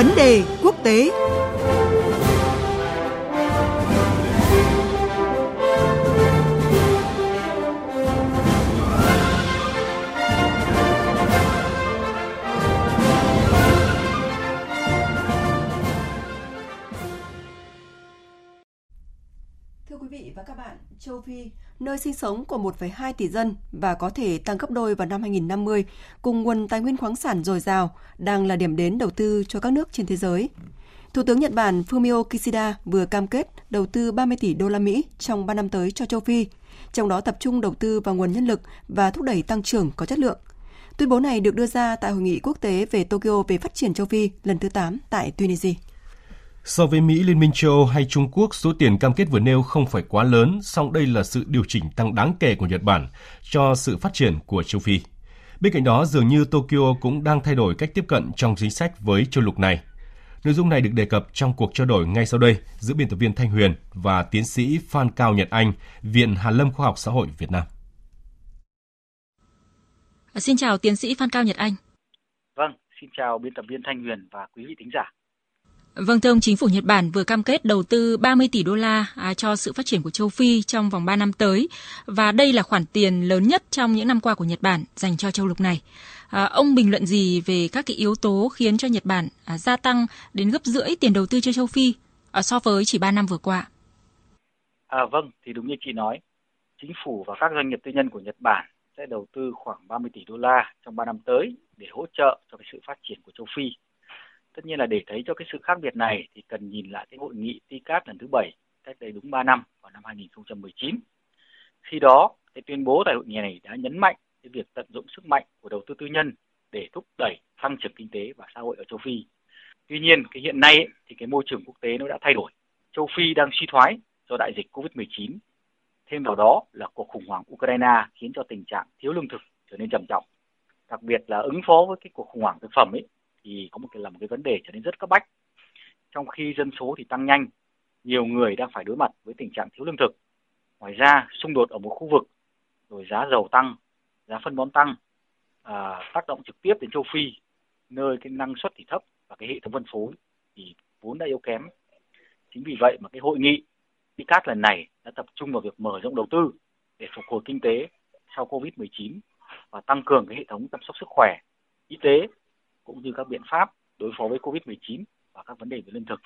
Vấn đề quốc tế. Châu Phi, nơi sinh sống của 1,2 tỷ dân và có thể tăng gấp đôi vào năm 2050, cùng nguồn tài nguyên khoáng sản dồi dào, đang là điểm đến đầu tư cho các nước trên thế giới. Thủ tướng Nhật Bản Fumio Kishida vừa cam kết đầu tư 30 tỷ đô la Mỹ trong 3 năm tới cho châu Phi, trong đó tập trung đầu tư vào nguồn nhân lực và thúc đẩy tăng trưởng có chất lượng. Tuyên bố này được đưa ra tại Hội nghị quốc tế về Tokyo về phát triển châu Phi lần thứ 8 tại Tunisia. So với Mỹ, Liên minh châu Âu hay Trung Quốc, số tiền cam kết vừa nêu không phải quá lớn, song đây là sự điều chỉnh tăng đáng kể của Nhật Bản cho sự phát triển của châu Phi. Bên cạnh đó, dường như Tokyo cũng đang thay đổi cách tiếp cận trong chính sách với châu lục này. Nội dung này được đề cập trong cuộc trao đổi ngay sau đây giữa biên tập viên Thanh Huyền và tiến sĩ Phan Cao Nhật Anh, Viện Hàn Lâm Khoa học Xã hội Việt Nam. Xin chào tiến sĩ Phan Cao Nhật Anh. Vâng, xin chào biên tập viên Thanh Huyền và quý vị thính giả. Vâng thưa ông, chính phủ Nhật Bản vừa cam kết đầu tư 30 tỷ đô la à, cho sự phát triển của châu Phi trong vòng 3 năm tới và đây là khoản tiền lớn nhất trong những năm qua của Nhật Bản dành cho châu lục này. À, ông bình luận gì về các cái yếu tố khiến cho Nhật Bản à, gia tăng đến gấp rưỡi tiền đầu tư cho châu Phi à, so với chỉ 3 năm vừa qua? À, vâng, thì đúng như chị nói, chính phủ và các doanh nghiệp tư nhân của Nhật Bản sẽ đầu tư khoảng 30 tỷ đô la trong 3 năm tới để hỗ trợ cho cái sự phát triển của châu Phi tất nhiên là để thấy cho cái sự khác biệt này thì cần nhìn lại cái hội nghị TCAP lần thứ bảy cách đây đúng 3 năm vào năm 2019. Khi đó, cái tuyên bố tại hội nghị này đã nhấn mạnh cái việc tận dụng sức mạnh của đầu tư tư nhân để thúc đẩy tăng trưởng kinh tế và xã hội ở châu Phi. Tuy nhiên, cái hiện nay thì cái môi trường quốc tế nó đã thay đổi. Châu Phi đang suy thoái do đại dịch Covid-19. Thêm vào đó là cuộc khủng hoảng Ukraine khiến cho tình trạng thiếu lương thực trở nên trầm trọng. Đặc biệt là ứng phó với cái cuộc khủng hoảng thực phẩm ấy thì có một cái là một cái vấn đề trở nên rất cấp bách. Trong khi dân số thì tăng nhanh, nhiều người đang phải đối mặt với tình trạng thiếu lương thực. Ngoài ra, xung đột ở một khu vực, rồi giá dầu tăng, giá phân bón tăng, à, tác động trực tiếp đến châu Phi, nơi cái năng suất thì thấp và cái hệ thống phân phối thì vốn đã yếu kém. Chính vì vậy mà cái hội nghị ICAT lần này đã tập trung vào việc mở rộng đầu tư để phục hồi kinh tế sau Covid-19 và tăng cường cái hệ thống chăm sóc sức khỏe, y tế cũng như các biện pháp đối phó với Covid-19 và các vấn đề về lương thực.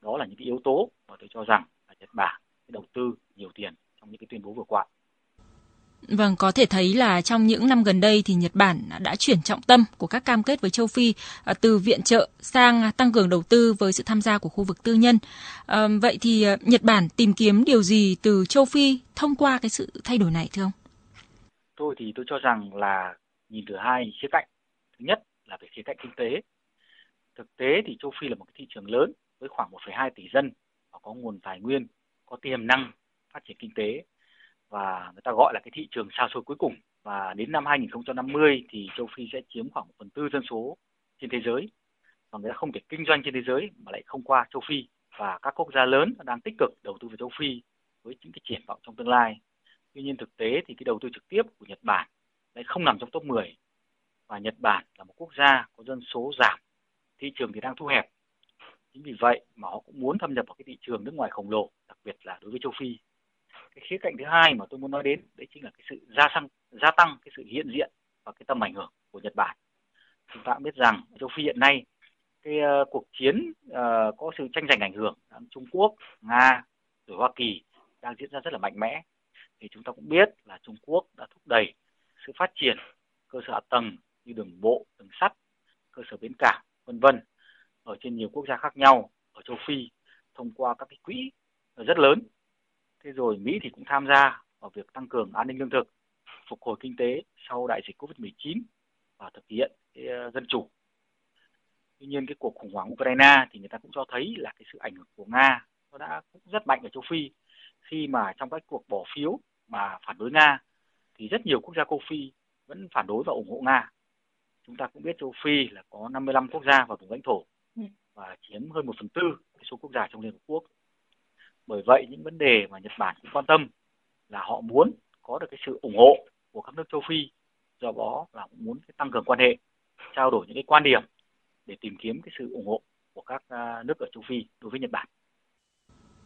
Đó là những cái yếu tố mà tôi cho rằng là Nhật Bản đầu tư nhiều tiền trong những cái tuyên bố vừa qua. Vâng, có thể thấy là trong những năm gần đây thì Nhật Bản đã chuyển trọng tâm của các cam kết với châu Phi à, từ viện trợ sang tăng cường đầu tư với sự tham gia của khu vực tư nhân. À, vậy thì à, Nhật Bản tìm kiếm điều gì từ châu Phi thông qua cái sự thay đổi này thưa ông? Tôi thì tôi cho rằng là nhìn từ hai khía cạnh. Thứ nhất là về khía cạnh kinh tế. Thực tế thì châu Phi là một cái thị trường lớn với khoảng 1,2 tỷ dân và có nguồn tài nguyên, có tiềm năng phát triển kinh tế và người ta gọi là cái thị trường xa xôi cuối cùng. Và đến năm 2050 thì châu Phi sẽ chiếm khoảng 1 phần tư dân số trên thế giới và người ta không thể kinh doanh trên thế giới mà lại không qua châu Phi và các quốc gia lớn đang tích cực đầu tư vào châu Phi với những cái triển vọng trong tương lai. Tuy nhiên thực tế thì cái đầu tư trực tiếp của Nhật Bản lại không nằm trong top 10 và Nhật Bản là một quốc gia có dân số giảm, thị trường thì đang thu hẹp. Chính vì vậy mà họ cũng muốn thâm nhập vào cái thị trường nước ngoài khổng lồ, đặc biệt là đối với châu Phi. Cái khía cạnh thứ hai mà tôi muốn nói đến đấy chính là cái sự gia tăng, gia tăng cái sự hiện diện và cái tầm ảnh hưởng của Nhật Bản. Chúng ta cũng biết rằng châu Phi hiện nay cái uh, cuộc chiến uh, có sự tranh giành ảnh hưởng Trung Quốc, Nga rồi Hoa Kỳ đang diễn ra rất là mạnh mẽ. Thì chúng ta cũng biết là Trung Quốc đã thúc đẩy sự phát triển cơ sở hạ tầng trên nhiều quốc gia khác nhau ở châu Phi thông qua các cái quỹ rất lớn. Thế rồi Mỹ thì cũng tham gia vào việc tăng cường an ninh lương thực, phục hồi kinh tế sau đại dịch Covid-19 và thực hiện cái ờ, dân chủ. Tuy nhiên cái cuộc khủng hoảng Ukraine thì người ta cũng cho thấy là cái sự ảnh hưởng của Nga nó đã cũng rất mạnh ở châu Phi khi mà trong các cuộc bỏ phiếu mà phản đối Nga thì rất nhiều quốc gia châu Phi vẫn phản đối và ủng hộ Nga chúng ta cũng biết châu Phi là có 55 quốc gia và vùng lãnh thổ. Ừ và chiếm hơn một phần tư số quốc gia trong Liên Hợp Quốc. Bởi vậy những vấn đề mà Nhật Bản cũng quan tâm là họ muốn có được cái sự ủng hộ của các nước châu Phi, do đó là cũng muốn tăng cường quan hệ, trao đổi những cái quan điểm để tìm kiếm cái sự ủng hộ của các à, nước ở châu Phi đối với Nhật Bản.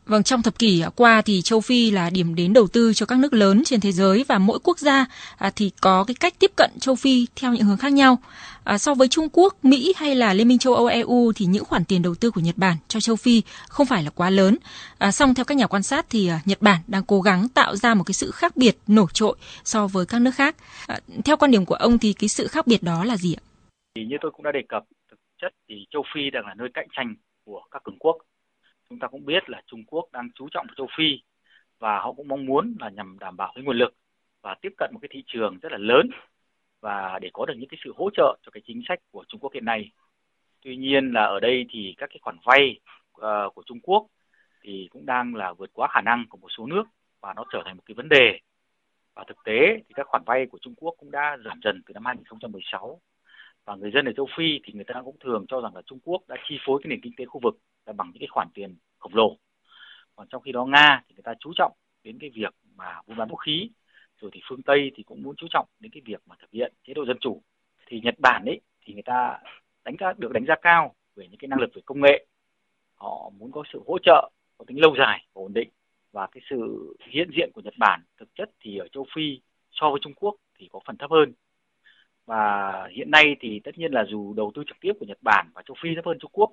Vâng, trong thập kỷ qua thì châu Phi là điểm đến đầu tư cho các nước lớn trên thế giới và mỗi quốc gia à, thì có cái cách tiếp cận châu Phi theo những hướng khác nhau. À, so với Trung Quốc, Mỹ hay là Liên minh châu Âu EU thì những khoản tiền đầu tư của Nhật Bản cho châu Phi không phải là quá lớn. À, song theo các nhà quan sát thì à, Nhật Bản đang cố gắng tạo ra một cái sự khác biệt nổi trội so với các nước khác. À, theo quan điểm của ông thì cái sự khác biệt đó là gì ạ? Thì như tôi cũng đã đề cập, thực chất thì châu Phi đang là nơi cạnh tranh của các cường quốc chúng ta cũng biết là Trung Quốc đang chú trọng vào châu Phi và họ cũng mong muốn là nhằm đảm bảo cái nguồn lực và tiếp cận một cái thị trường rất là lớn và để có được những cái sự hỗ trợ cho cái chính sách của Trung Quốc hiện nay. Tuy nhiên là ở đây thì các cái khoản vay uh, của Trung Quốc thì cũng đang là vượt quá khả năng của một số nước và nó trở thành một cái vấn đề. Và thực tế thì các khoản vay của Trung Quốc cũng đã giảm dần từ năm 2016 và người dân ở châu Phi thì người ta cũng thường cho rằng là Trung Quốc đã chi phối cái nền kinh tế khu vực là bằng những cái khoản tiền khổng lồ. Còn trong khi đó nga thì người ta chú trọng đến cái việc mà buôn bán vũ khí, rồi thì phương tây thì cũng muốn chú trọng đến cái việc mà thực hiện chế độ dân chủ. Thì nhật bản ấy thì người ta đánh giá, được đánh giá cao về những cái năng lực về công nghệ. Họ muốn có sự hỗ trợ, có tính lâu dài ổn định. Và cái sự hiện diện của Nhật Bản thực chất thì ở châu Phi so với Trung Quốc thì có phần thấp hơn. Và hiện nay thì tất nhiên là dù đầu tư trực tiếp của Nhật Bản và châu Phi thấp hơn Trung Quốc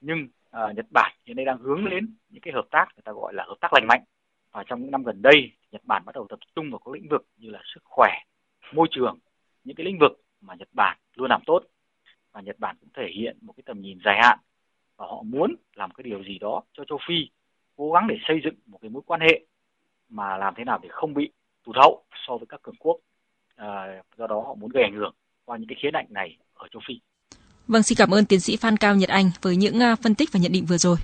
nhưng à, Nhật Bản hiện nay đang hướng đến những cái hợp tác người ta gọi là hợp tác lành mạnh. Và trong những năm gần đây Nhật Bản bắt đầu tập trung vào các lĩnh vực như là sức khỏe, môi trường, những cái lĩnh vực mà Nhật Bản luôn làm tốt. Và Nhật Bản cũng thể hiện một cái tầm nhìn dài hạn và họ muốn làm cái điều gì đó cho châu Phi cố gắng để xây dựng một cái mối quan hệ mà làm thế nào để không bị tụt hậu so với các cường quốc. À, do đó họ muốn gây ảnh hưởng qua những cái khía cạnh này ở châu Phi. Vâng, xin cảm ơn tiến sĩ Phan Cao Nhật Anh với những à, phân tích và nhận định vừa rồi.